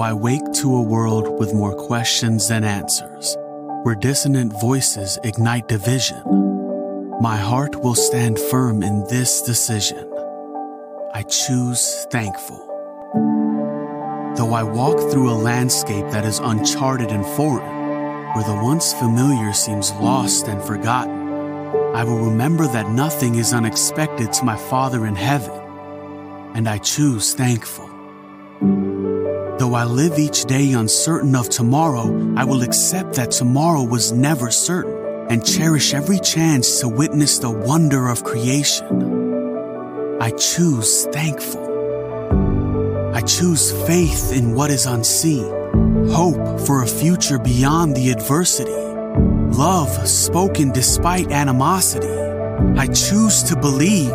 I wake to a world with more questions than answers, where dissonant voices ignite division, my heart will stand firm in this decision. I choose thankful. Though I walk through a landscape that is uncharted and foreign, where the once familiar seems lost and forgotten, I will remember that nothing is unexpected to my Father in heaven, and I choose thankful. Though I live each day uncertain of tomorrow, I will accept that tomorrow was never certain and cherish every chance to witness the wonder of creation. I choose thankful. I choose faith in what is unseen, hope for a future beyond the adversity, love spoken despite animosity. I choose to believe.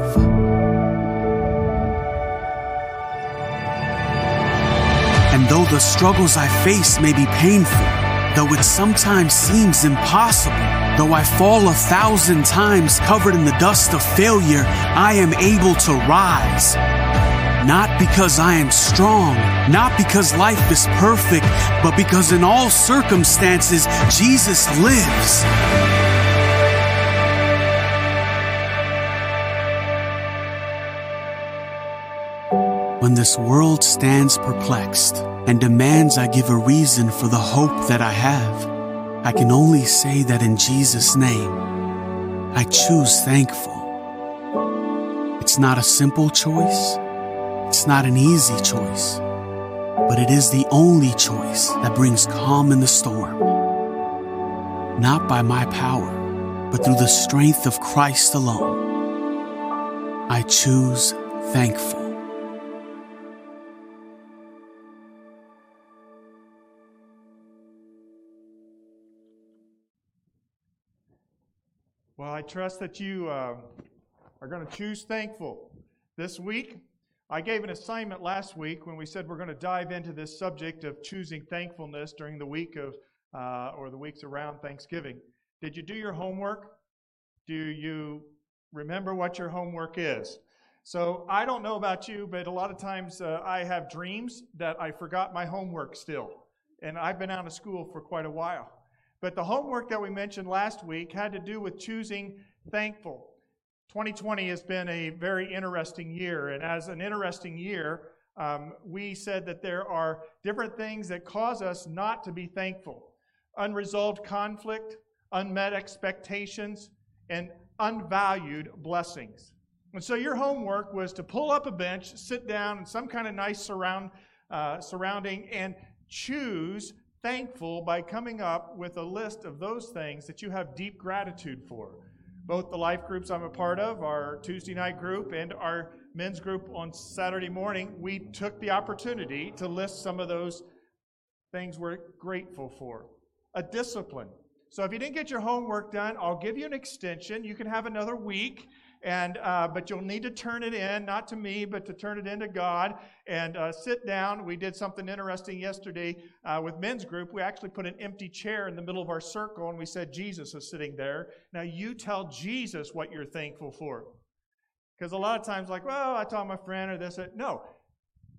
And though the struggles I face may be painful, though it sometimes seems impossible, though I fall a thousand times covered in the dust of failure, I am able to rise. Not because I am strong, not because life is perfect, but because in all circumstances, Jesus lives. When this world stands perplexed and demands I give a reason for the hope that I have, I can only say that in Jesus' name, I choose thankful. It's not a simple choice. It's not an easy choice, but it is the only choice that brings calm in the storm. Not by my power, but through the strength of Christ alone. I choose thankful. Well, I trust that you uh, are going to choose thankful this week. I gave an assignment last week when we said we're going to dive into this subject of choosing thankfulness during the week of, uh, or the weeks around Thanksgiving. Did you do your homework? Do you remember what your homework is? So I don't know about you, but a lot of times uh, I have dreams that I forgot my homework still. And I've been out of school for quite a while. But the homework that we mentioned last week had to do with choosing thankful. 2020 has been a very interesting year, and as an interesting year, um, we said that there are different things that cause us not to be thankful unresolved conflict, unmet expectations, and unvalued blessings. And so your homework was to pull up a bench, sit down in some kind of nice surround, uh, surrounding, and choose thankful by coming up with a list of those things that you have deep gratitude for both the life groups I'm a part of, our Tuesday night group, and our men's group on Saturday morning, we took the opportunity to list some of those things we're grateful for. A discipline. So if you didn't get your homework done, I'll give you an extension. You can have another week and uh, but you'll need to turn it in, not to me, but to turn it into God, and uh, sit down. We did something interesting yesterday uh, with men's group. We actually put an empty chair in the middle of our circle, and we said Jesus is sitting there. Now you tell Jesus what you're thankful for, because a lot of times, like, well, I told my friend or this. Or, no,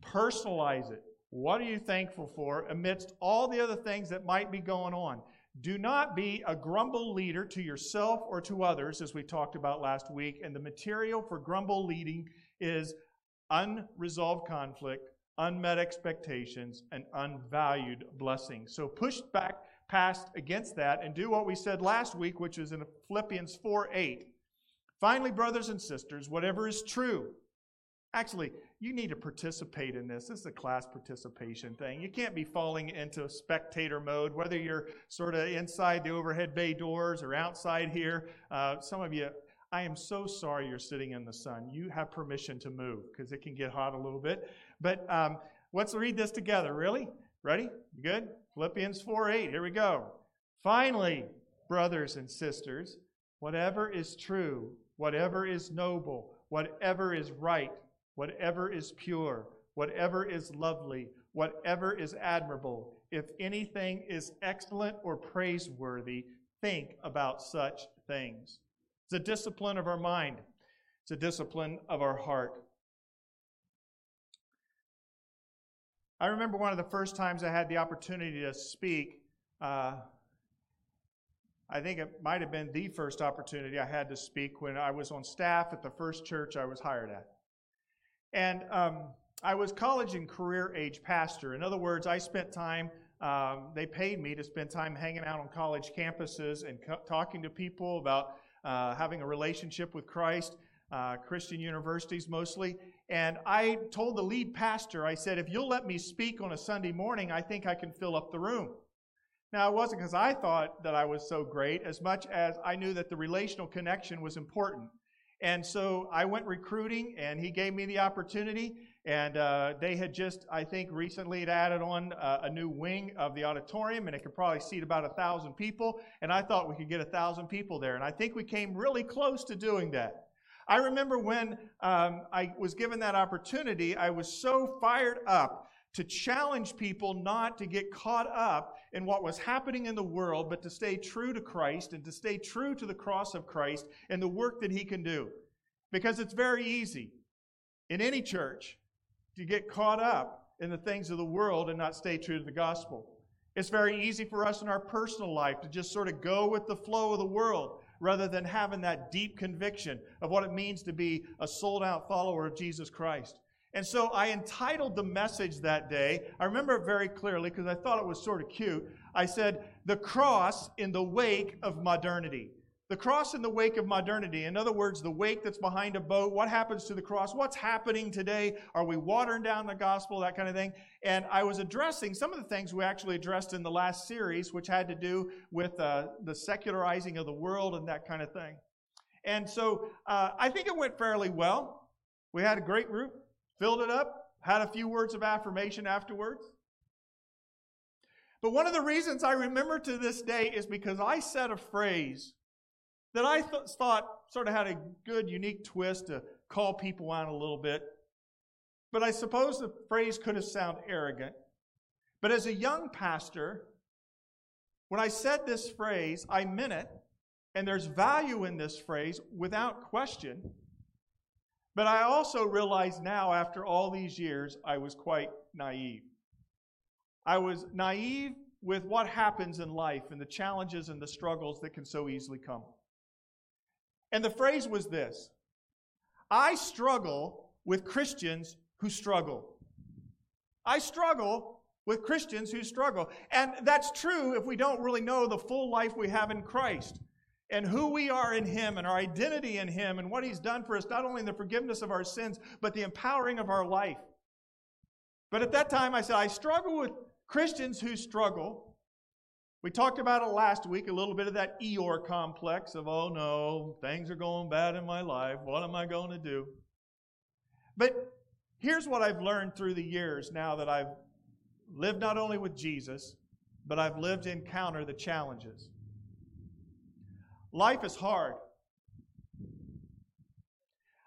personalize it. What are you thankful for amidst all the other things that might be going on? Do not be a grumble leader to yourself or to others, as we talked about last week. And the material for grumble leading is unresolved conflict, unmet expectations, and unvalued blessings. So push back past against that and do what we said last week, which is in Philippians 4 8. Finally, brothers and sisters, whatever is true. Actually, you need to participate in this. This is a class participation thing. You can't be falling into spectator mode, whether you're sort of inside the overhead bay doors or outside here. Uh, some of you, I am so sorry you're sitting in the sun. You have permission to move because it can get hot a little bit. But um, let's read this together. Really? Ready? Good? Philippians 4 8. Here we go. Finally, brothers and sisters, whatever is true, whatever is noble, whatever is right, whatever is pure, whatever is lovely, whatever is admirable, if anything is excellent or praiseworthy, think about such things. It's a discipline of our mind, it's a discipline of our heart. I remember one of the first times I had the opportunity to speak. Uh, I think it might have been the first opportunity I had to speak when I was on staff at the first church I was hired at. And um, I was college and career age pastor. In other words, I spent time, um, they paid me to spend time hanging out on college campuses and co- talking to people about uh, having a relationship with Christ, uh, Christian universities mostly. And I told the lead pastor, I said, if you'll let me speak on a Sunday morning, I think I can fill up the room. Now, it wasn't because I thought that I was so great as much as I knew that the relational connection was important. And so I went recruiting, and he gave me the opportunity. And uh, they had just, I think, recently had added on uh, a new wing of the auditorium, and it could probably seat about a thousand people. And I thought we could get a thousand people there. And I think we came really close to doing that. I remember when um, I was given that opportunity, I was so fired up to challenge people not to get caught up in what was happening in the world, but to stay true to Christ and to stay true to the cross of Christ and the work that He can do. Because it's very easy in any church to get caught up in the things of the world and not stay true to the gospel. It's very easy for us in our personal life to just sort of go with the flow of the world rather than having that deep conviction of what it means to be a sold out follower of Jesus Christ. And so I entitled the message that day. I remember it very clearly because I thought it was sort of cute. I said, The Cross in the Wake of Modernity. The cross in the wake of modernity. In other words, the wake that's behind a boat. What happens to the cross? What's happening today? Are we watering down the gospel? That kind of thing. And I was addressing some of the things we actually addressed in the last series, which had to do with uh, the secularizing of the world and that kind of thing. And so uh, I think it went fairly well. We had a great group, filled it up, had a few words of affirmation afterwards. But one of the reasons I remember to this day is because I said a phrase that I th- thought sort of had a good, unique twist to call people out a little bit. But I suppose the phrase could have sounded arrogant. But as a young pastor, when I said this phrase, I meant it, and there's value in this phrase without question. But I also realize now, after all these years, I was quite naive. I was naive with what happens in life and the challenges and the struggles that can so easily come. And the phrase was this I struggle with Christians who struggle. I struggle with Christians who struggle. And that's true if we don't really know the full life we have in Christ and who we are in Him and our identity in Him and what He's done for us, not only the forgiveness of our sins, but the empowering of our life. But at that time, I said, I struggle with Christians who struggle we talked about it last week, a little bit of that Eeyore complex of, oh no, things are going bad in my life. What am I going to do? But here's what I've learned through the years now that I've lived not only with Jesus, but I've lived to encounter the challenges. Life is hard.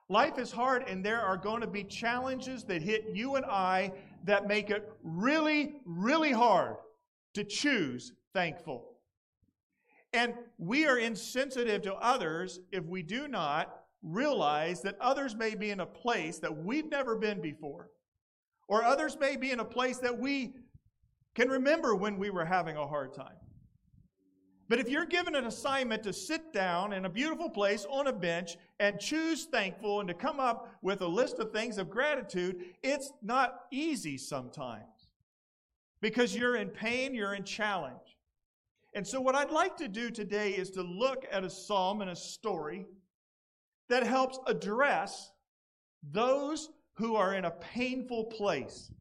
Life is hard, and there are going to be challenges that hit you and I that make it really, really hard to choose thankful. And we are insensitive to others if we do not realize that others may be in a place that we've never been before, or others may be in a place that we can remember when we were having a hard time. But if you're given an assignment to sit down in a beautiful place on a bench and choose thankful and to come up with a list of things of gratitude, it's not easy sometimes because you're in pain, you're in challenge. And so, what I'd like to do today is to look at a psalm and a story that helps address those who are in a painful place.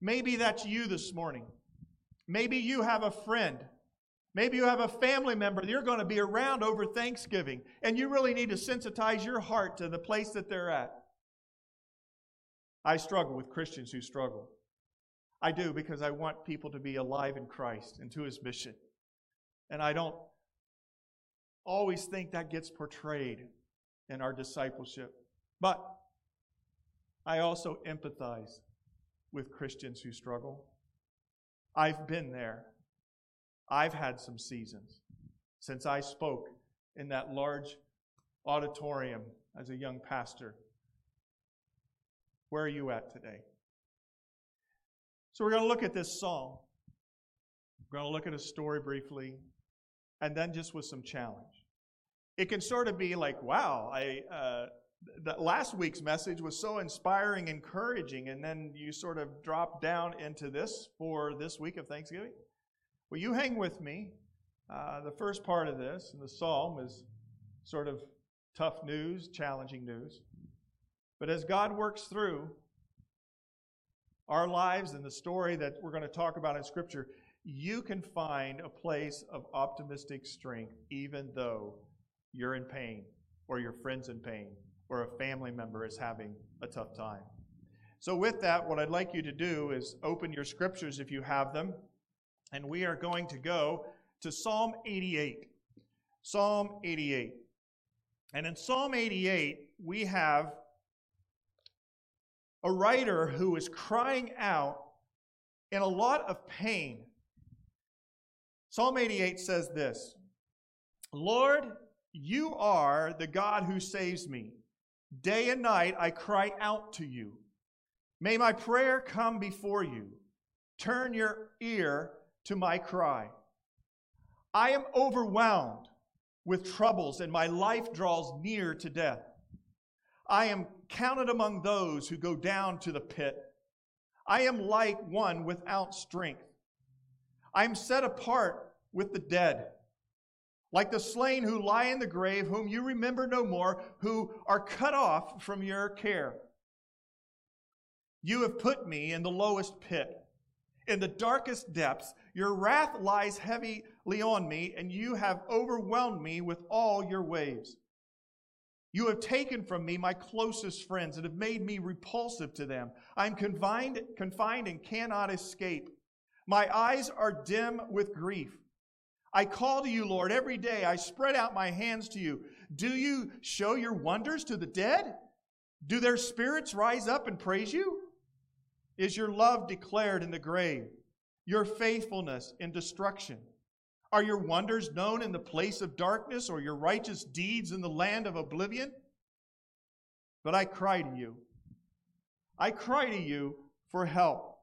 Maybe that's you this morning. Maybe you have a friend. Maybe you have a family member that you're going to be around over Thanksgiving, and you really need to sensitize your heart to the place that they're at. I struggle with Christians who struggle. I do because I want people to be alive in Christ and to his mission. And I don't always think that gets portrayed in our discipleship. But I also empathize with Christians who struggle. I've been there. I've had some seasons since I spoke in that large auditorium as a young pastor. Where are you at today? So we're going to look at this psalm. We're going to look at a story briefly, and then just with some challenge. It can sort of be like, wow, I. Uh, that last week's message was so inspiring, encouraging, and then you sort of drop down into this for this week of Thanksgiving. Well, you hang with me. Uh, the first part of this, and the psalm, is sort of tough news, challenging news. But as God works through our lives and the story that we're going to talk about in Scripture, you can find a place of optimistic strength even though you're in pain or your friend's in pain or a family member is having a tough time. So, with that, what I'd like you to do is open your scriptures if you have them, and we are going to go to Psalm 88. Psalm 88. And in Psalm 88, we have a writer who is crying out in a lot of pain. Psalm 88 says this Lord, you are the God who saves me. Day and night I cry out to you. May my prayer come before you. Turn your ear to my cry. I am overwhelmed with troubles, and my life draws near to death. I am counted among those who go down to the pit. I am like one without strength. I am set apart with the dead like the slain who lie in the grave, whom you remember no more, who are cut off from your care. You have put me in the lowest pit, in the darkest depths. Your wrath lies heavily on me, and you have overwhelmed me with all your waves. You have taken from me my closest friends and have made me repulsive to them. I am confined, confined and cannot escape. My eyes are dim with grief. I call to you, Lord, every day. I spread out my hands to you. Do you show your wonders to the dead? Do their spirits rise up and praise you? Is your love declared in the grave, your faithfulness in destruction? Are your wonders known in the place of darkness, or your righteous deeds in the land of oblivion? But I cry to you. I cry to you for help.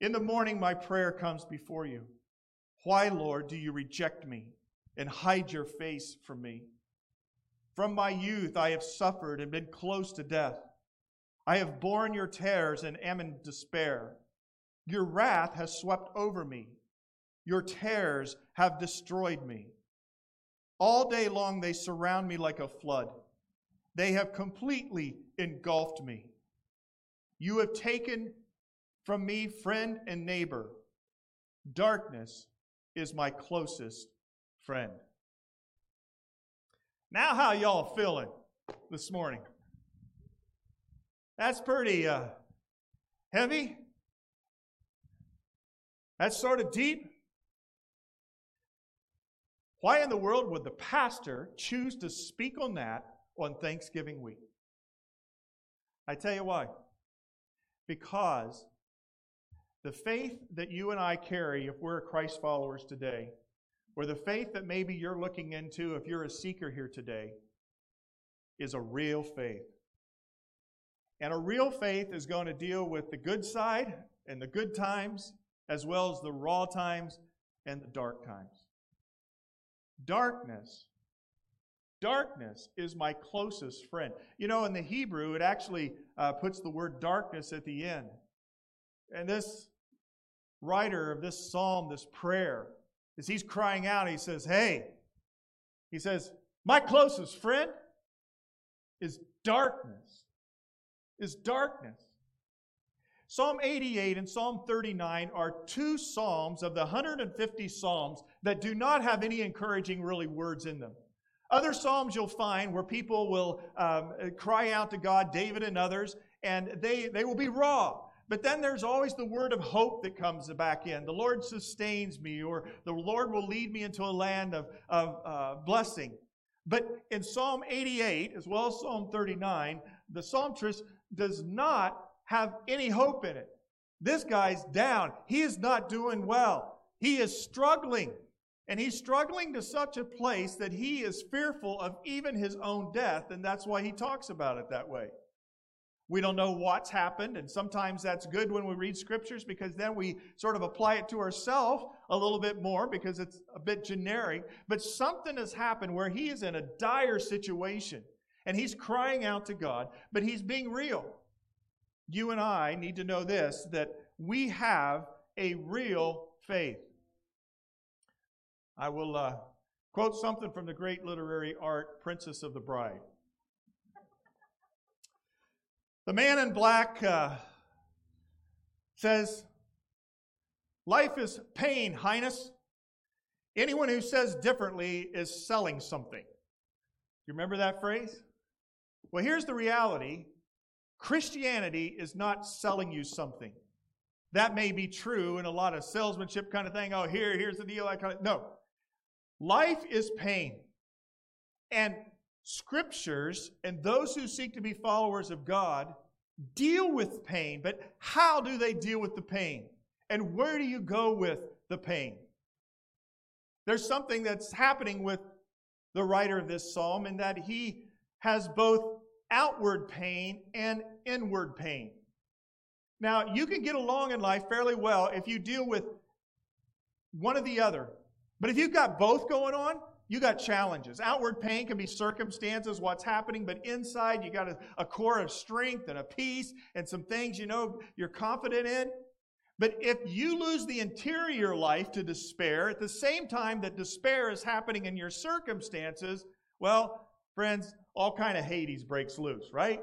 In the morning, my prayer comes before you. Why, Lord, do you reject me and hide your face from me? From my youth I have suffered and been close to death. I have borne your terrors and am in despair. Your wrath has swept over me. Your terrors have destroyed me. All day long they surround me like a flood. They have completely engulfed me. You have taken from me friend and neighbor. Darkness is my closest friend. Now, how y'all feeling this morning? That's pretty uh, heavy. That's sort of deep. Why in the world would the pastor choose to speak on that on Thanksgiving week? I tell you why. Because the faith that you and I carry if we're Christ followers today, or the faith that maybe you're looking into if you're a seeker here today, is a real faith. And a real faith is going to deal with the good side and the good times, as well as the raw times and the dark times. Darkness. Darkness is my closest friend. You know, in the Hebrew, it actually uh, puts the word darkness at the end. And this writer of this psalm, this prayer, as he's crying out, he says, Hey, he says, My closest friend is darkness. Is darkness. Psalm 88 and Psalm 39 are two psalms of the 150 psalms that do not have any encouraging, really, words in them. Other psalms you'll find where people will um, cry out to God, David and others, and they, they will be raw. But then there's always the word of hope that comes back in. The Lord sustains me, or the Lord will lead me into a land of, of uh, blessing. But in Psalm 88, as well as Psalm 39, the psalmist does not have any hope in it. This guy's down. He is not doing well. He is struggling. And he's struggling to such a place that he is fearful of even his own death, and that's why he talks about it that way. We don't know what's happened, and sometimes that's good when we read scriptures because then we sort of apply it to ourselves a little bit more because it's a bit generic. But something has happened where he is in a dire situation and he's crying out to God, but he's being real. You and I need to know this that we have a real faith. I will uh, quote something from the great literary art, Princess of the Bride. The man in black uh, says, Life is pain, Highness. Anyone who says differently is selling something. You remember that phrase? Well, here's the reality Christianity is not selling you something. That may be true in a lot of salesmanship kind of thing. Oh, here, here's the deal. I kind of no. Life is pain. And scriptures and those who seek to be followers of God deal with pain, but how do they deal with the pain? And where do you go with the pain? There's something that's happening with the writer of this psalm in that he has both outward pain and inward pain. Now, you can get along in life fairly well if you deal with one or the other. But if you've got both going on, you got challenges. Outward pain can be circumstances, what's happening, but inside you got a, a, core of strength and a peace and some things you know you're confident in. But if you lose the interior life to despair at the same time that despair is happening in your circumstances, well, friends, all kind of Hades breaks loose, right?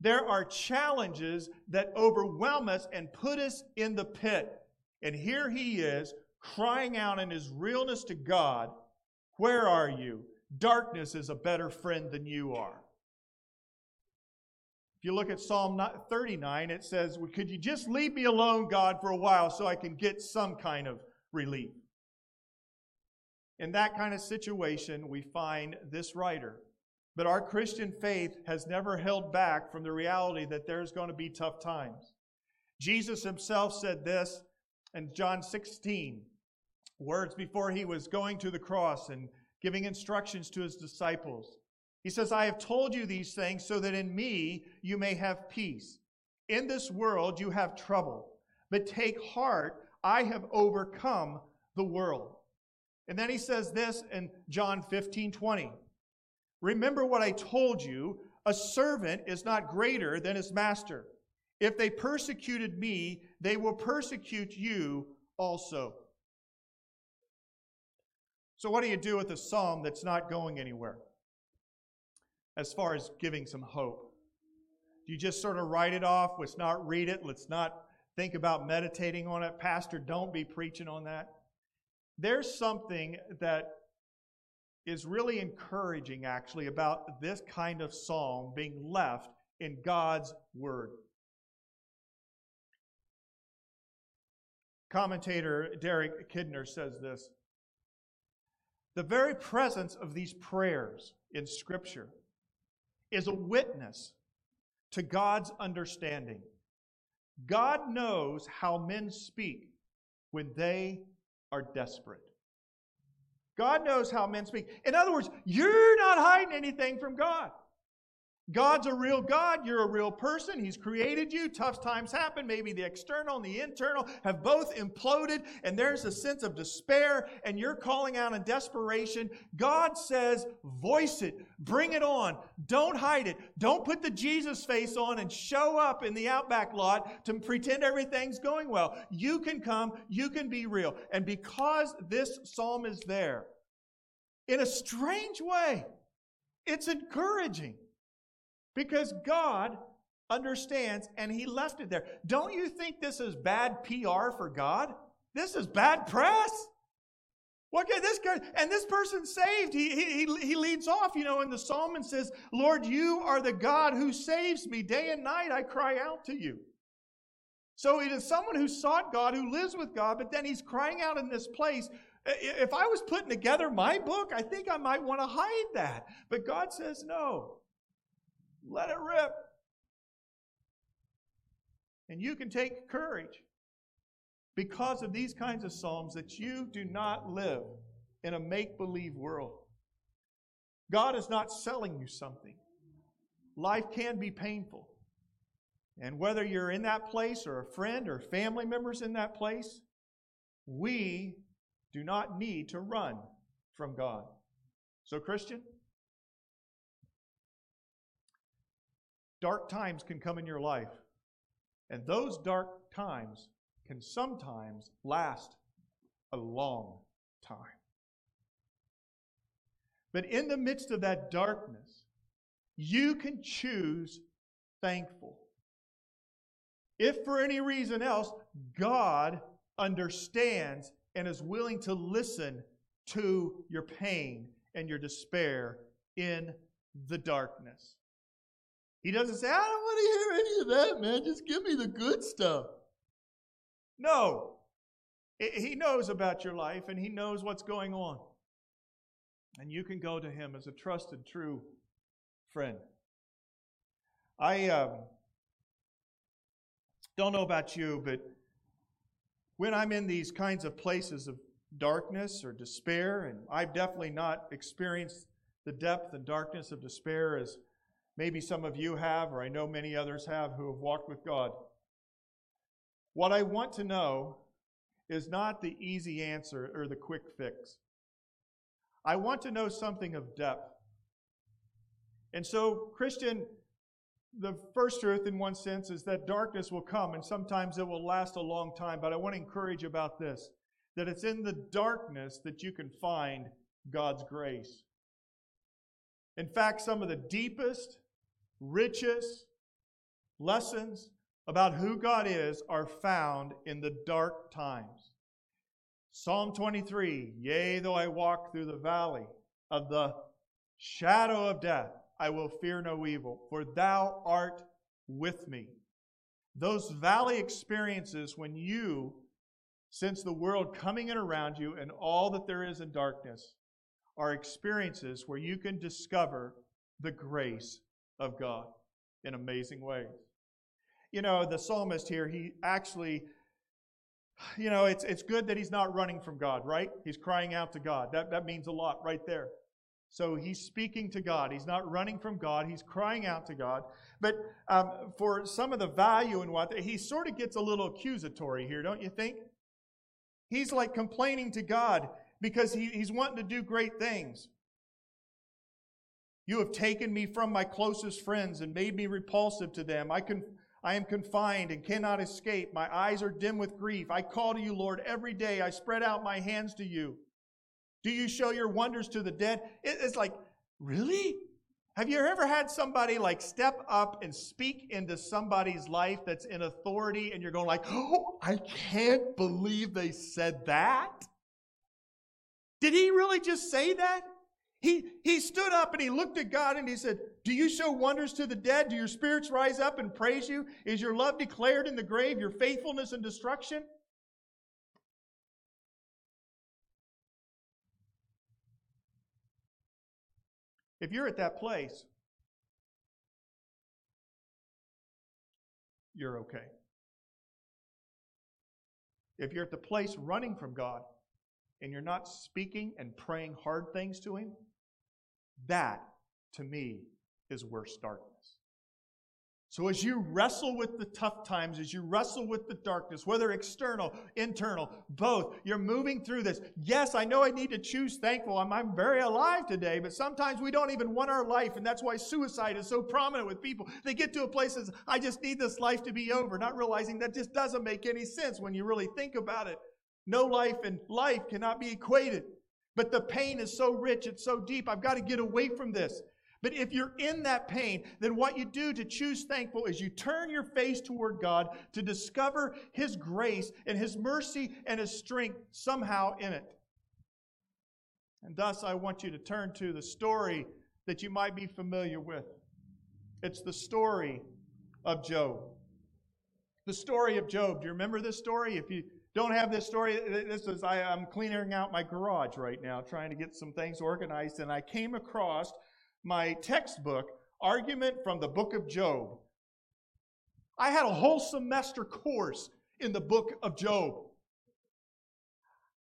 There are challenges that overwhelm us and put us in the pit. And here he is crying out in his realness to God where are you? Darkness is a better friend than you are. If you look at Psalm 39, it says, well, Could you just leave me alone, God, for a while so I can get some kind of relief? In that kind of situation, we find this writer. But our Christian faith has never held back from the reality that there's going to be tough times. Jesus himself said this in John 16 words before he was going to the cross and giving instructions to his disciples. He says, I have told you these things so that in me you may have peace. In this world you have trouble, but take heart, I have overcome the world. And then he says this in John 15 20. Remember what I told you a servant is not greater than his master. If they persecuted me, they will persecute you also. So, what do you do with a psalm that's not going anywhere as far as giving some hope? Do you just sort of write it off? Let's not read it. Let's not think about meditating on it. Pastor, don't be preaching on that. There's something that is really encouraging, actually, about this kind of psalm being left in God's Word. Commentator Derek Kidner says this the very presence of these prayers in Scripture is a witness to God's understanding. God knows how men speak when they are desperate. God knows how men speak. In other words, you're not hiding anything from God. God's a real God. You're a real person. He's created you. Tough times happen. Maybe the external and the internal have both imploded, and there's a sense of despair, and you're calling out in desperation. God says, voice it. Bring it on. Don't hide it. Don't put the Jesus face on and show up in the outback lot to pretend everything's going well. You can come. You can be real. And because this psalm is there, in a strange way, it's encouraging. Because God understands and He left it there. Don't you think this is bad PR for God? This is bad press. What okay, this guy and this person saved. He, he, he leads off, you know, in the psalm and says, Lord, you are the God who saves me. Day and night I cry out to you. So it is someone who sought God, who lives with God, but then he's crying out in this place. If I was putting together my book, I think I might want to hide that. But God says, no. Let it rip. And you can take courage because of these kinds of Psalms that you do not live in a make believe world. God is not selling you something. Life can be painful. And whether you're in that place or a friend or family members in that place, we do not need to run from God. So, Christian, dark times can come in your life, and those dark times can sometimes last a long time. But in the midst of that darkness, you can choose thankful. If for any reason else, God understands and is willing to listen to your pain and your despair in the darkness. He doesn't say, I don't want to hear any of that, man. Just give me the good stuff. No. He knows about your life and he knows what's going on. And you can go to him as a trusted, true friend. I um, don't know about you, but when I'm in these kinds of places of darkness or despair, and I've definitely not experienced the depth and darkness of despair as maybe some of you have, or I know many others have who have walked with God. What I want to know is not the easy answer or the quick fix. I want to know something of depth. And so, Christian, the first truth, in one sense, is that darkness will come, and sometimes it will last a long time. But I want to encourage you about this that it's in the darkness that you can find God's grace. In fact, some of the deepest, richest lessons about who God is are found in the dark times. Psalm 23 Yea, though I walk through the valley of the shadow of death, I will fear no evil, for thou art with me. Those valley experiences when you sense the world coming in around you and all that there is in darkness are experiences where you can discover the grace of God in amazing ways. You know, the psalmist here, he actually you know, it's, it's good that he's not running from God, right? He's crying out to God. That, that means a lot right there. So he's speaking to God. He's not running from God. He's crying out to God. But um, for some of the value in what he sort of gets a little accusatory here, don't you think? He's like complaining to God because he, he's wanting to do great things. You have taken me from my closest friends and made me repulsive to them. I can I am confined and cannot escape. My eyes are dim with grief. I call to you, Lord, every day. I spread out my hands to you. Do you show your wonders to the dead? It's like, really? Have you ever had somebody like step up and speak into somebody's life that's in authority and you're going like, oh, I can't believe they said that? Did he really just say that? He, he stood up and he looked at God and he said, Do you show wonders to the dead? Do your spirits rise up and praise you? Is your love declared in the grave, your faithfulness and destruction? If you're at that place, you're okay. If you're at the place running from God and you're not speaking and praying hard things to Him, that, to me, is worse darkness. So, as you wrestle with the tough times, as you wrestle with the darkness, whether external, internal, both, you're moving through this. Yes, I know I need to choose thankful. I'm, I'm very alive today, but sometimes we don't even want our life, and that's why suicide is so prominent with people. They get to a place that I just need this life to be over, not realizing that just doesn't make any sense when you really think about it. No life and life cannot be equated. But the pain is so rich, it's so deep. I've got to get away from this. But if you're in that pain, then what you do to choose thankful is you turn your face toward God to discover His grace and His mercy and His strength somehow in it. And thus, I want you to turn to the story that you might be familiar with. It's the story of Job. The story of Job. Do you remember this story? If you don't have this story. This is I, am cleaning out my garage right now, trying to get some things organized, and I came across my textbook, Argument from the Book of Job. I had a whole semester course in the book of Job.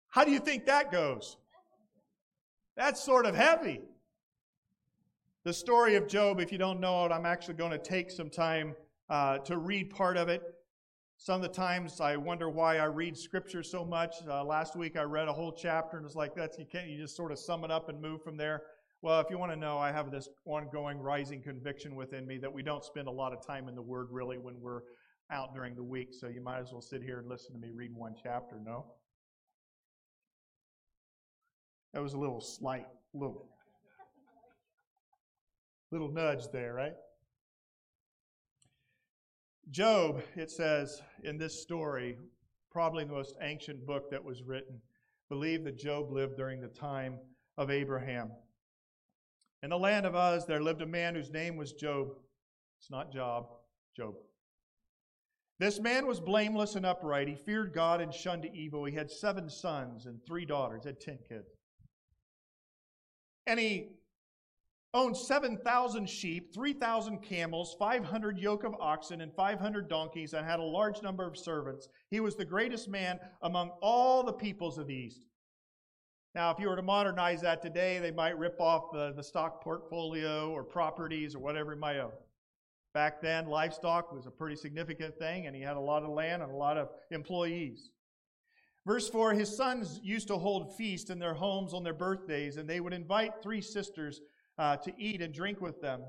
How do you think that goes? That's sort of heavy. The story of Job, if you don't know it, I'm actually going to take some time uh, to read part of it. Some of the times I wonder why I read scripture so much. Uh, last week I read a whole chapter and it's like that's you can't you just sort of sum it up and move from there. Well, if you want to know, I have this ongoing rising conviction within me that we don't spend a lot of time in the Word really when we're out during the week. So you might as well sit here and listen to me read one chapter. No. That was a little slight, little, little nudge there, right? Job, it says in this story, probably the most ancient book that was written, believe that Job lived during the time of Abraham. In the land of Uz, there lived a man whose name was Job. It's not Job, Job. This man was blameless and upright. He feared God and shunned evil. He had seven sons and three daughters, he had ten kids. And he owned 7,000 sheep, 3,000 camels, 500 yoke of oxen, and 500 donkeys, and had a large number of servants. He was the greatest man among all the peoples of the East. Now, if you were to modernize that today, they might rip off the, the stock portfolio or properties or whatever he might own. Back then, livestock was a pretty significant thing, and he had a lot of land and a lot of employees. Verse 4 His sons used to hold feasts in their homes on their birthdays, and they would invite three sisters uh, to eat and drink with them.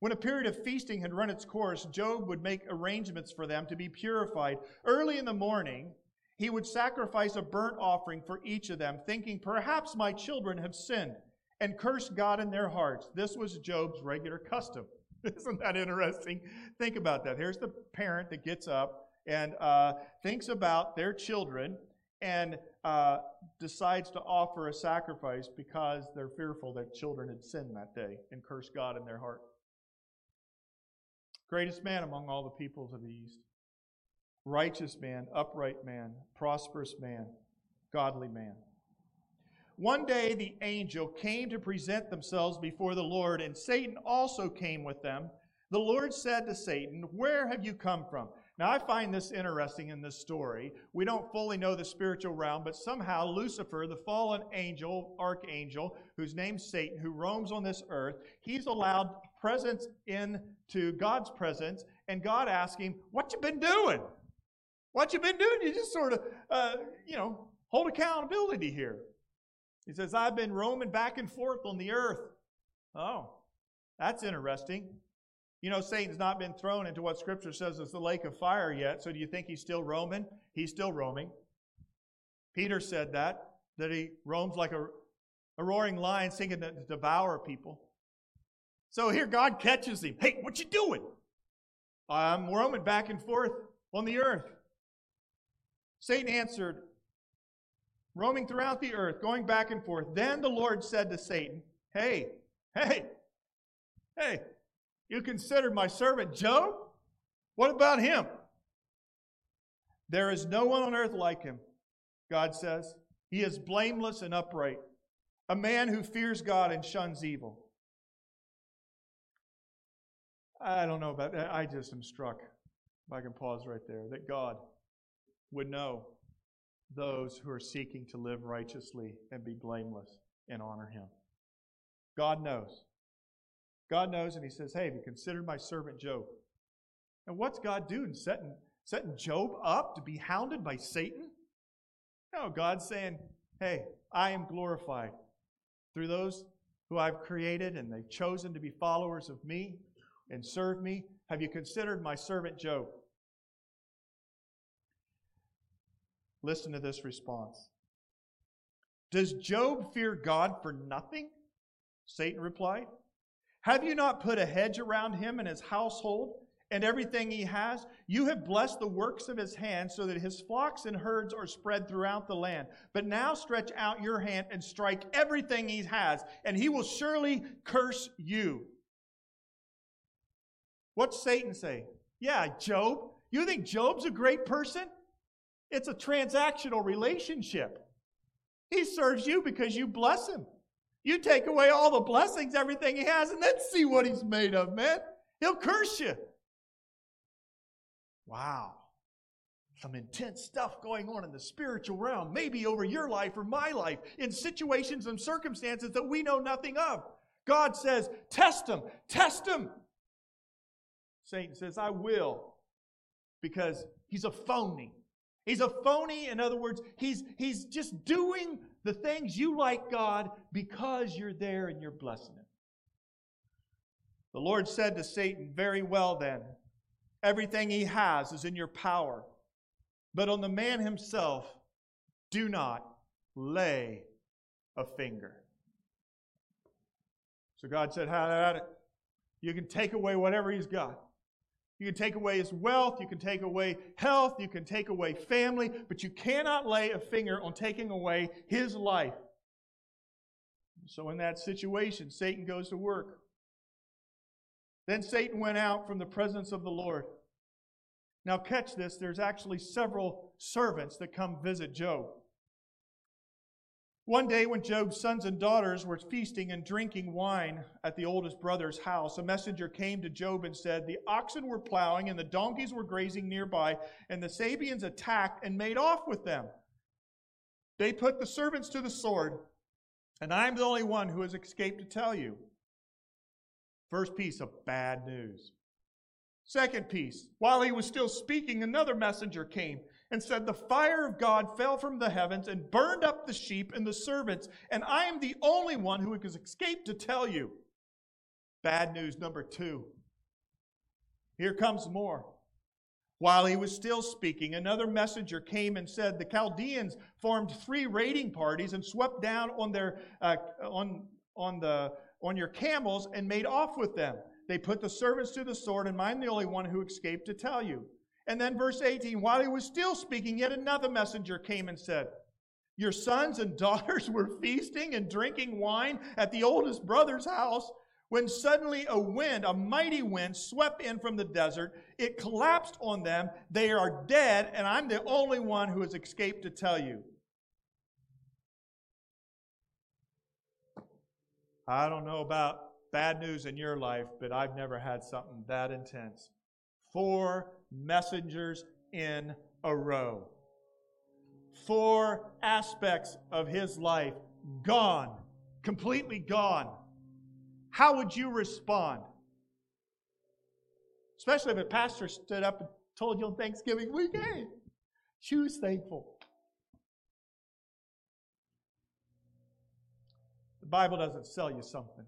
When a period of feasting had run its course, Job would make arrangements for them to be purified. Early in the morning, he would sacrifice a burnt offering for each of them, thinking, Perhaps my children have sinned, and curse God in their hearts. This was Job's regular custom. Isn't that interesting? Think about that. Here's the parent that gets up and uh, thinks about their children and uh, decides to offer a sacrifice because they're fearful that children had sinned that day and cursed God in their heart. Greatest man among all the peoples of the East. Righteous man, upright man, prosperous man, godly man. One day the angel came to present themselves before the Lord, and Satan also came with them. The Lord said to Satan, Where have you come from? Now, I find this interesting in this story. We don't fully know the spiritual realm, but somehow Lucifer, the fallen angel, archangel, whose name's Satan, who roams on this earth, he's allowed presence into God's presence, and God asks him, What you been doing? What you been doing? You just sort of, uh, you know, hold accountability here. He says, I've been roaming back and forth on the earth. Oh, that's interesting. You know, Satan's not been thrown into what Scripture says is the lake of fire yet, so do you think he's still roaming? He's still roaming. Peter said that, that he roams like a, a roaring lion seeking to devour people. So here God catches him. Hey, what you doing? I'm roaming back and forth on the earth. Satan answered, roaming throughout the earth, going back and forth. Then the Lord said to Satan, Hey, hey, hey, you considered my servant Job? What about him? There is no one on earth like him, God says. He is blameless and upright, a man who fears God and shuns evil. I don't know about that. I just am struck, if I can pause right there, that God would know those who are seeking to live righteously and be blameless and honor Him. God knows. God knows, and He says, Hey, have you considered my servant Job? And what's God doing? Setting, setting Job up to be hounded by Satan? No, God's saying, Hey, I am glorified through those who I've created and they've chosen to be followers of me and serve me. Have you considered my servant Job? Listen to this response. Does Job fear God for nothing? Satan replied. Have you not put a hedge around him and his household and everything he has? You have blessed the works of his hands so that his flocks and herds are spread throughout the land. But now stretch out your hand and strike everything he has, and he will surely curse you. What's Satan say? Yeah, Job. You think Job's a great person? It's a transactional relationship. He serves you because you bless him. You take away all the blessings, everything he has, and then see what he's made of, man. He'll curse you. Wow. Some intense stuff going on in the spiritual realm, maybe over your life or my life, in situations and circumstances that we know nothing of. God says, test them, test them. Satan says, I will, because he's a phony. He's a phony. In other words, he's, he's just doing the things you like God because you're there and you're blessing him. The Lord said to Satan, Very well then, everything he has is in your power. But on the man himself, do not lay a finger. So God said, How about it? You can take away whatever he's got. You can take away his wealth, you can take away health, you can take away family, but you cannot lay a finger on taking away his life. So, in that situation, Satan goes to work. Then Satan went out from the presence of the Lord. Now, catch this there's actually several servants that come visit Job. One day, when Job's sons and daughters were feasting and drinking wine at the oldest brother's house, a messenger came to Job and said, The oxen were plowing and the donkeys were grazing nearby, and the Sabeans attacked and made off with them. They put the servants to the sword, and I'm the only one who has escaped to tell you. First piece of bad news. Second piece, while he was still speaking, another messenger came and said, The fire of God fell from the heavens and burned up the sheep and the servants, and I am the only one who has escaped to tell you. Bad news number two. Here comes more. While he was still speaking, another messenger came and said, The Chaldeans formed three raiding parties and swept down on, their, uh, on, on, the, on your camels and made off with them. They put the servants to the sword, and I'm the only one who escaped to tell you. And then verse 18, while he was still speaking, yet another messenger came and said, Your sons and daughters were feasting and drinking wine at the oldest brother's house when suddenly a wind, a mighty wind, swept in from the desert. It collapsed on them. They are dead, and I'm the only one who has escaped to tell you. I don't know about bad news in your life, but I've never had something that intense. Four messengers in a row. Four aspects of his life gone, completely gone. How would you respond? Especially if a pastor stood up and told you on Thanksgiving weekend, choose thankful. The Bible doesn't sell you something.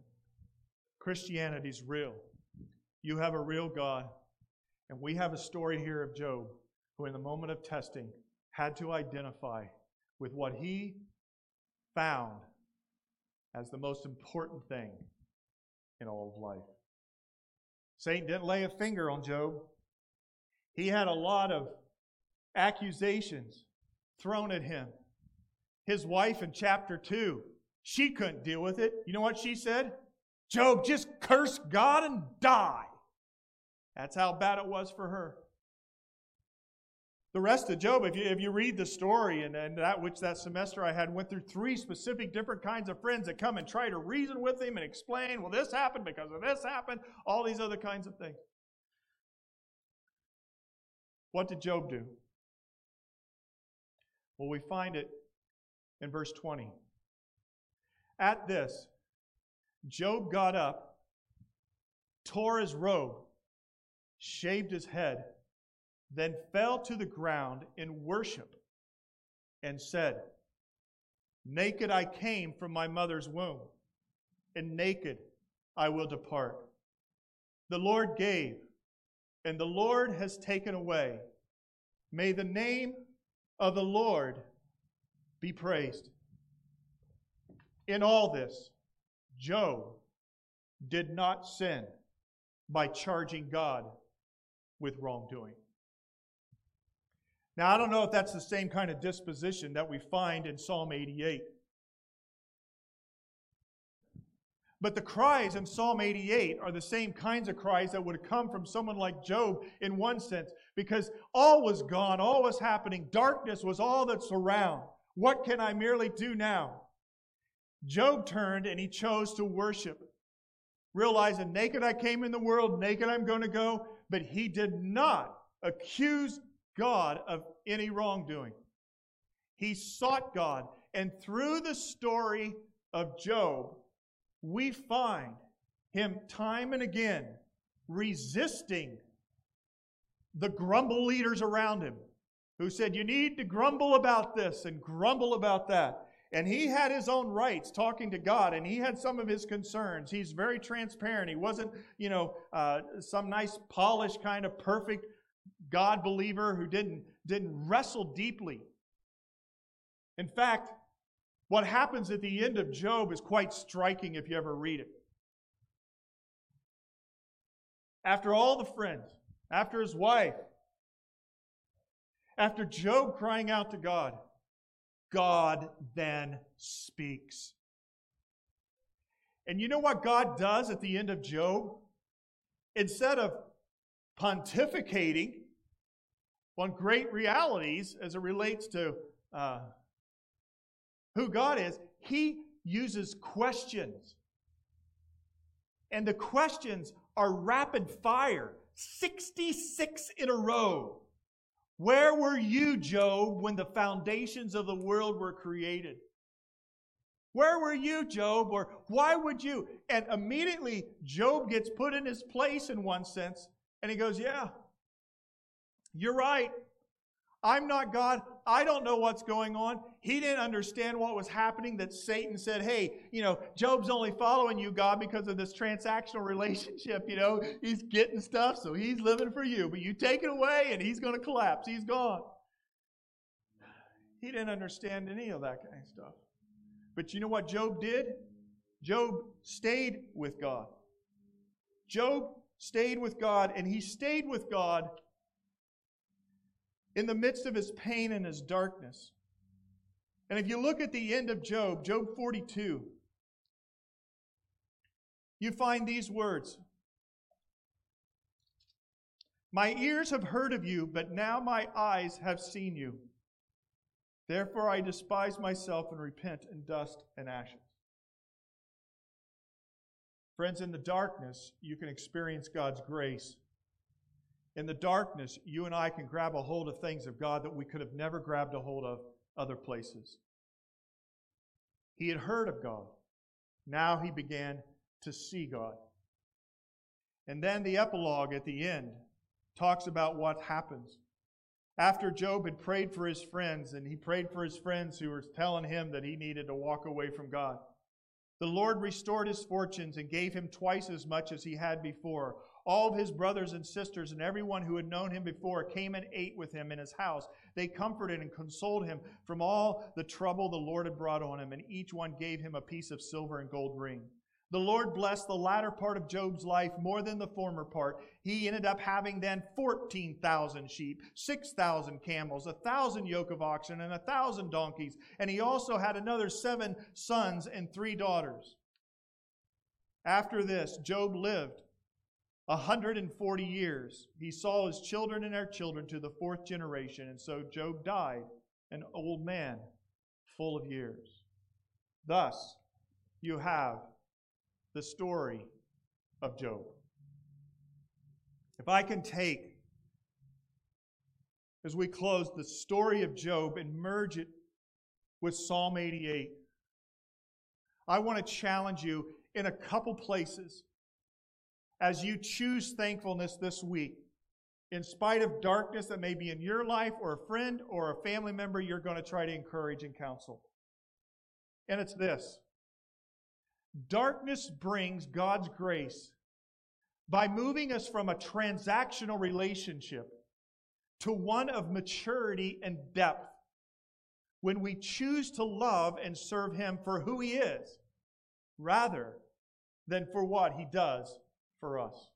Christianity's real. You have a real God. And we have a story here of Job, who in the moment of testing had to identify with what he found as the most important thing in all of life. Satan didn't lay a finger on Job. He had a lot of accusations thrown at him. His wife in chapter 2, she couldn't deal with it. You know what she said? Job, just curse God and die. That's how bad it was for her. The rest of Job, if you, if you read the story, and, and that which that semester I had went through three specific different kinds of friends that come and try to reason with him and explain, well, this happened because of this happened, all these other kinds of things. What did Job do? Well, we find it in verse 20. At this, Job got up, tore his robe, shaved his head, then fell to the ground in worship and said, Naked I came from my mother's womb, and naked I will depart. The Lord gave, and the Lord has taken away. May the name of the Lord be praised. In all this, Job did not sin by charging God with wrongdoing. Now, I don't know if that's the same kind of disposition that we find in Psalm 88. But the cries in Psalm 88 are the same kinds of cries that would have come from someone like Job in one sense, because all was gone, all was happening, darkness was all that's around. What can I merely do now? Job turned and he chose to worship, realizing, naked I came in the world, naked I'm going to go. But he did not accuse God of any wrongdoing. He sought God. And through the story of Job, we find him time and again resisting the grumble leaders around him who said, You need to grumble about this and grumble about that. And he had his own rights talking to God, and he had some of his concerns. He's very transparent. He wasn't, you know, uh, some nice, polished, kind of perfect God believer who didn't, didn't wrestle deeply. In fact, what happens at the end of Job is quite striking if you ever read it. After all the friends, after his wife, after Job crying out to God, God then speaks. And you know what God does at the end of Job? Instead of pontificating on great realities as it relates to uh, who God is, he uses questions. And the questions are rapid fire 66 in a row. Where were you, Job, when the foundations of the world were created? Where were you, Job? Or why would you? And immediately, Job gets put in his place in one sense, and he goes, Yeah, you're right. I'm not God. I don't know what's going on. He didn't understand what was happening that Satan said, Hey, you know, Job's only following you, God, because of this transactional relationship. You know, he's getting stuff, so he's living for you. But you take it away and he's going to collapse. He's gone. He didn't understand any of that kind of stuff. But you know what Job did? Job stayed with God. Job stayed with God, and he stayed with God in the midst of his pain and his darkness. And if you look at the end of Job, Job 42, you find these words My ears have heard of you, but now my eyes have seen you. Therefore I despise myself and repent in dust and ashes. Friends, in the darkness, you can experience God's grace in the darkness, you and I can grab a hold of things of God that we could have never grabbed a hold of other places. He had heard of God. Now he began to see God. And then the epilogue at the end talks about what happens. After Job had prayed for his friends, and he prayed for his friends who were telling him that he needed to walk away from God, the Lord restored his fortunes and gave him twice as much as he had before. All of his brothers and sisters and everyone who had known him before came and ate with him in his house. They comforted and consoled him from all the trouble the Lord had brought on him, and each one gave him a piece of silver and gold ring. The Lord blessed the latter part of Job's life more than the former part. He ended up having then 14,000 sheep, 6,000 camels, a thousand yoke of oxen, and a thousand donkeys. And he also had another seven sons and three daughters. After this, Job lived 140 years. He saw his children and their children to the fourth generation, and so Job died, an old man, full of years. Thus, you have the story of Job. If I can take, as we close, the story of Job and merge it with Psalm 88, I want to challenge you in a couple places as you choose thankfulness this week, in spite of darkness that may be in your life or a friend or a family member you're going to try to encourage and counsel. And it's this darkness brings God's grace by moving us from a transactional relationship to one of maturity and depth when we choose to love and serve Him for who He is rather than for what He does for us.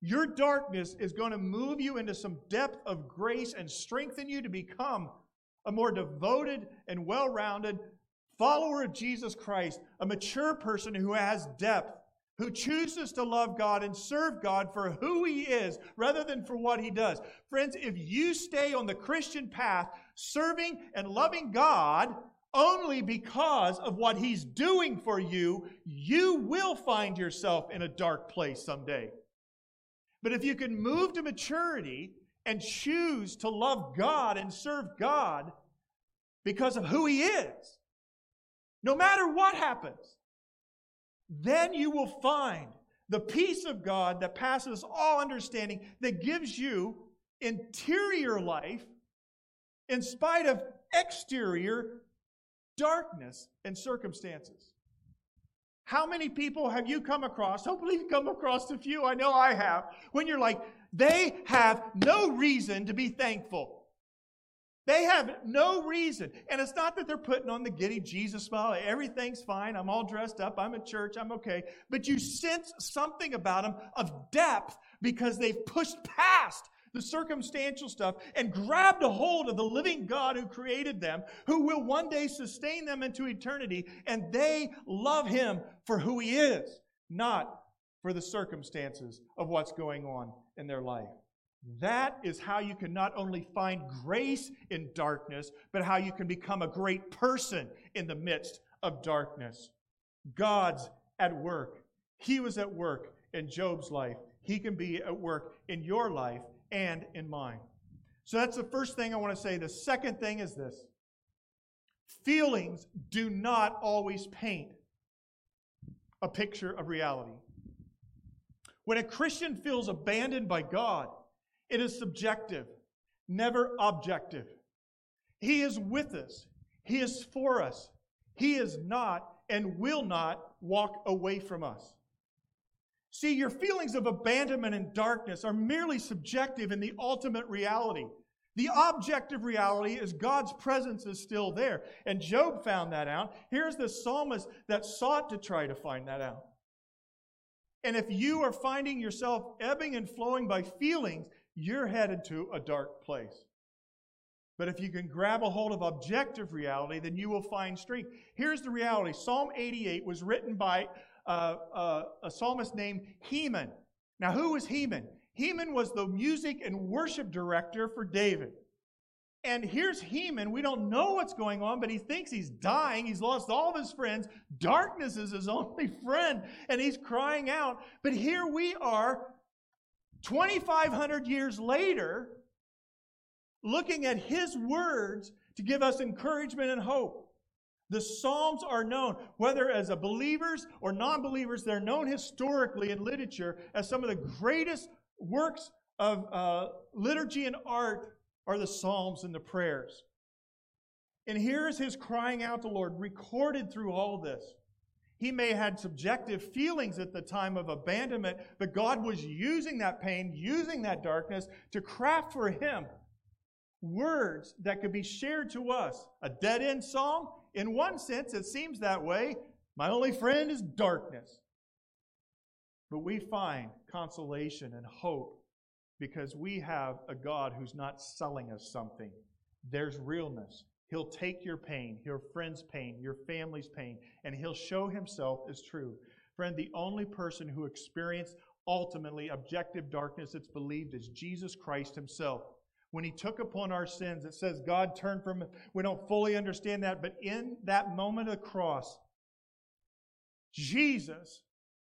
Your darkness is going to move you into some depth of grace and strengthen you to become a more devoted and well rounded follower of Jesus Christ, a mature person who has depth, who chooses to love God and serve God for who He is rather than for what He does. Friends, if you stay on the Christian path, serving and loving God, only because of what He's doing for you, you will find yourself in a dark place someday. But if you can move to maturity and choose to love God and serve God because of who He is, no matter what happens, then you will find the peace of God that passes all understanding, that gives you interior life in spite of exterior darkness and circumstances. How many people have you come across? Hopefully, you've come across a few. I know I have. When you're like, they have no reason to be thankful. They have no reason. And it's not that they're putting on the giddy Jesus smile. Everything's fine. I'm all dressed up. I'm at church. I'm okay. But you sense something about them of depth because they've pushed past the circumstantial stuff and grabbed a hold of the living God who created them, who will one day sustain them into eternity. And they love him for who he is, not for the circumstances of what's going on in their life. That is how you can not only find grace in darkness, but how you can become a great person in the midst of darkness. God's at work. He was at work in Job's life. He can be at work in your life and in mind. So that's the first thing I want to say. The second thing is this feelings do not always paint a picture of reality. When a Christian feels abandoned by God, it is subjective, never objective. He is with us, He is for us. He is not and will not walk away from us. See, your feelings of abandonment and darkness are merely subjective in the ultimate reality. The objective reality is God's presence is still there. And Job found that out. Here's the psalmist that sought to try to find that out. And if you are finding yourself ebbing and flowing by feelings, you're headed to a dark place. But if you can grab a hold of objective reality, then you will find strength. Here's the reality Psalm 88 was written by uh, uh, a psalmist named Heman. Now, who was Heman? Heman was the music and worship director for David. And here's Heman. We don't know what's going on, but he thinks he's dying. He's lost all of his friends. Darkness is his only friend, and he's crying out. But here we are, 2,500 years later, looking at his words to give us encouragement and hope. The Psalms are known, whether as a believers or non believers, they're known historically in literature as some of the greatest works of uh, liturgy and art are the Psalms and the prayers. And here is his crying out to the Lord, recorded through all this. He may have had subjective feelings at the time of abandonment, but God was using that pain, using that darkness to craft for him words that could be shared to us. A dead end psalm in one sense, it seems that way. My only friend is darkness. But we find consolation and hope because we have a God who's not selling us something. There's realness. He'll take your pain, your friend's pain, your family's pain, and he'll show himself as true. Friend, the only person who experienced ultimately objective darkness, it's believed, is Jesus Christ himself when he took upon our sins. It says God turned from. We don't fully understand that, but in that moment of the cross, Jesus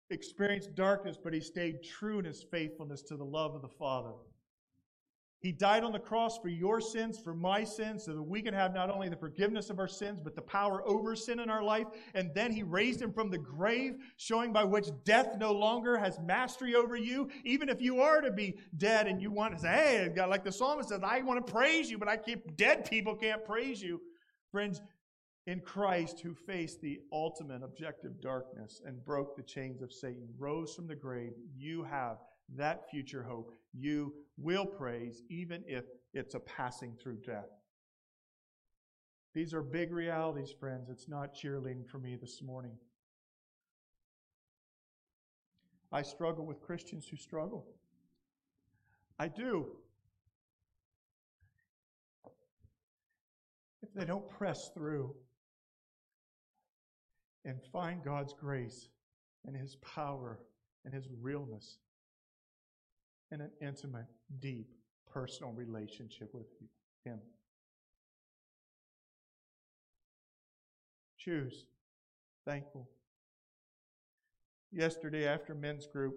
experienced darkness, but he stayed true in his faithfulness to the love of the Father. He died on the cross for your sins, for my sins, so that we can have not only the forgiveness of our sins, but the power over sin in our life. And then he raised him from the grave, showing by which death no longer has mastery over you. Even if you are to be dead and you want to say, hey, God, like the psalmist says, I want to praise you, but I keep dead people can't praise you. Friends, in Christ, who faced the ultimate objective darkness and broke the chains of Satan, rose from the grave, you have that future hope you will praise, even if it's a passing through death. These are big realities, friends. It's not cheerleading for me this morning. I struggle with Christians who struggle. I do. If they don't press through and find God's grace and His power and His realness in an intimate, deep, personal relationship with Him. Choose. Thankful. Yesterday, after men's group,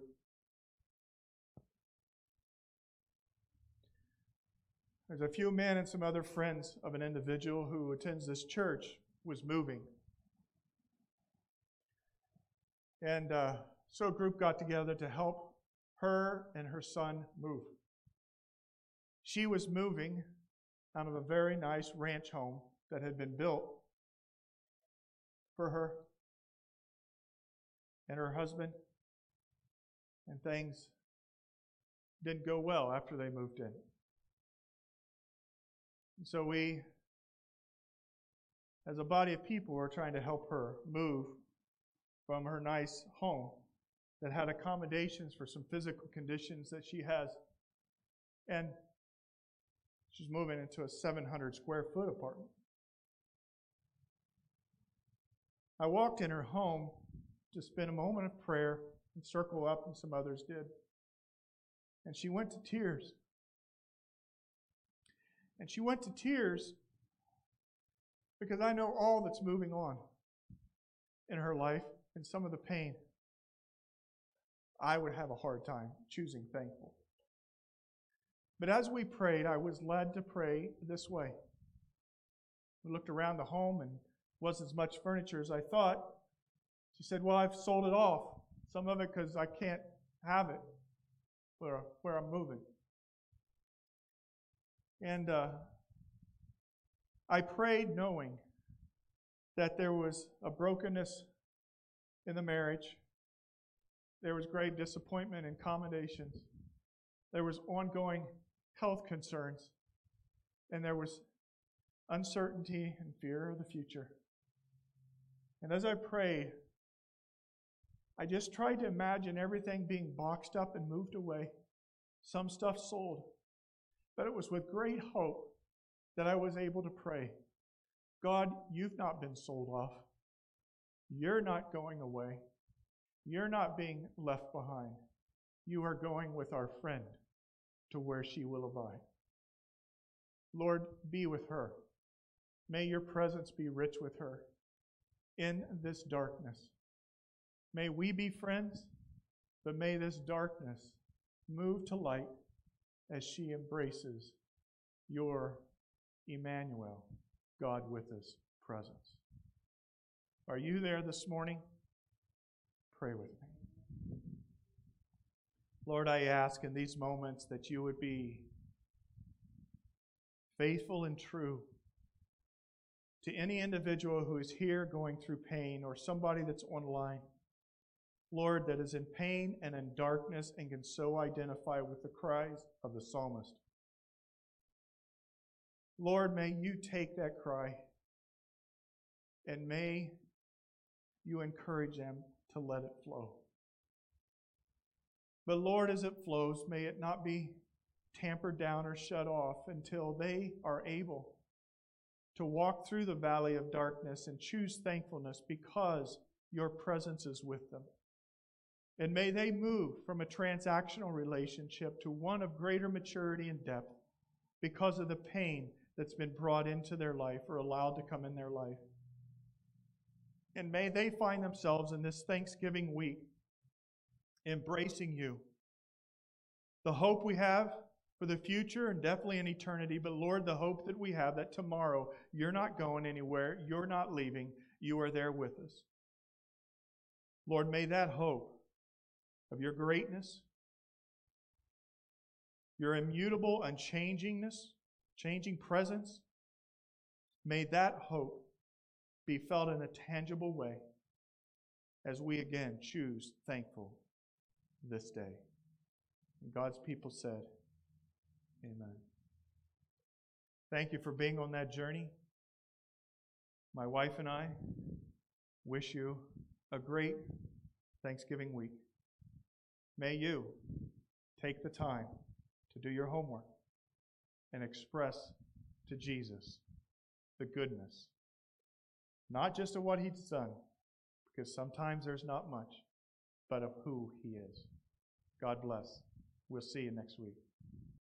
there's a few men and some other friends of an individual who attends this church was moving. And uh, So a group got together to help her and her son move. She was moving out of a very nice ranch home that had been built for her and her husband, and things didn't go well after they moved in. And so we, as a body of people, were trying to help her move from her nice home that had accommodations for some physical conditions that she has. And she's moving into a 700 square foot apartment. I walked in her home to spend a moment of prayer and circle up, and some others did. And she went to tears. And she went to tears because I know all that's moving on in her life and some of the pain. I would have a hard time choosing thankful. But as we prayed, I was led to pray this way. We looked around the home and wasn't as much furniture as I thought. She said, Well, I've sold it off. Some of it because I can't have it where, where I'm moving. And uh, I prayed knowing that there was a brokenness in the marriage, there was grave disappointment and accommodations, there was ongoing health concerns, and there was uncertainty and fear of the future. And as I prayed, I just tried to imagine everything being boxed up and moved away, some stuff sold. But it was with great hope that I was able to pray God, you've not been sold off. You're not going away. You're not being left behind. You are going with our friend to where she will abide. Lord, be with her. May your presence be rich with her in this darkness. May we be friends, but may this darkness move to light as she embraces your Emmanuel, God with us, presence. Are you there this morning? Pray with me. Lord, I ask in these moments that you would be faithful and true to any individual who is here going through pain or somebody that's online. Lord, that is in pain and in darkness and can so identify with the cries of the psalmist. Lord, may you take that cry and may you encourage them to let it flow. But Lord, as it flows, may it not be tampered down or shut off until they are able to walk through the valley of darkness and choose thankfulness because your presence is with them. And may they move from a transactional relationship to one of greater maturity and depth because of the pain that's been brought into their life or allowed to come in their life. And may they find themselves in this Thanksgiving week embracing you. The hope we have for the future and definitely in eternity, but Lord, the hope that we have that tomorrow you're not going anywhere, you're not leaving, you are there with us. Lord, may that hope of your greatness, your immutable unchangingness, changing presence, may that hope be felt in a tangible way as we again choose thankful this day. And God's people said, Amen. Thank you for being on that journey. My wife and I wish you a great Thanksgiving week. May you take the time to do your homework and express to Jesus the goodness, not just of what He's done, because sometimes there's not much, but of who He is. God bless. We'll see you next week.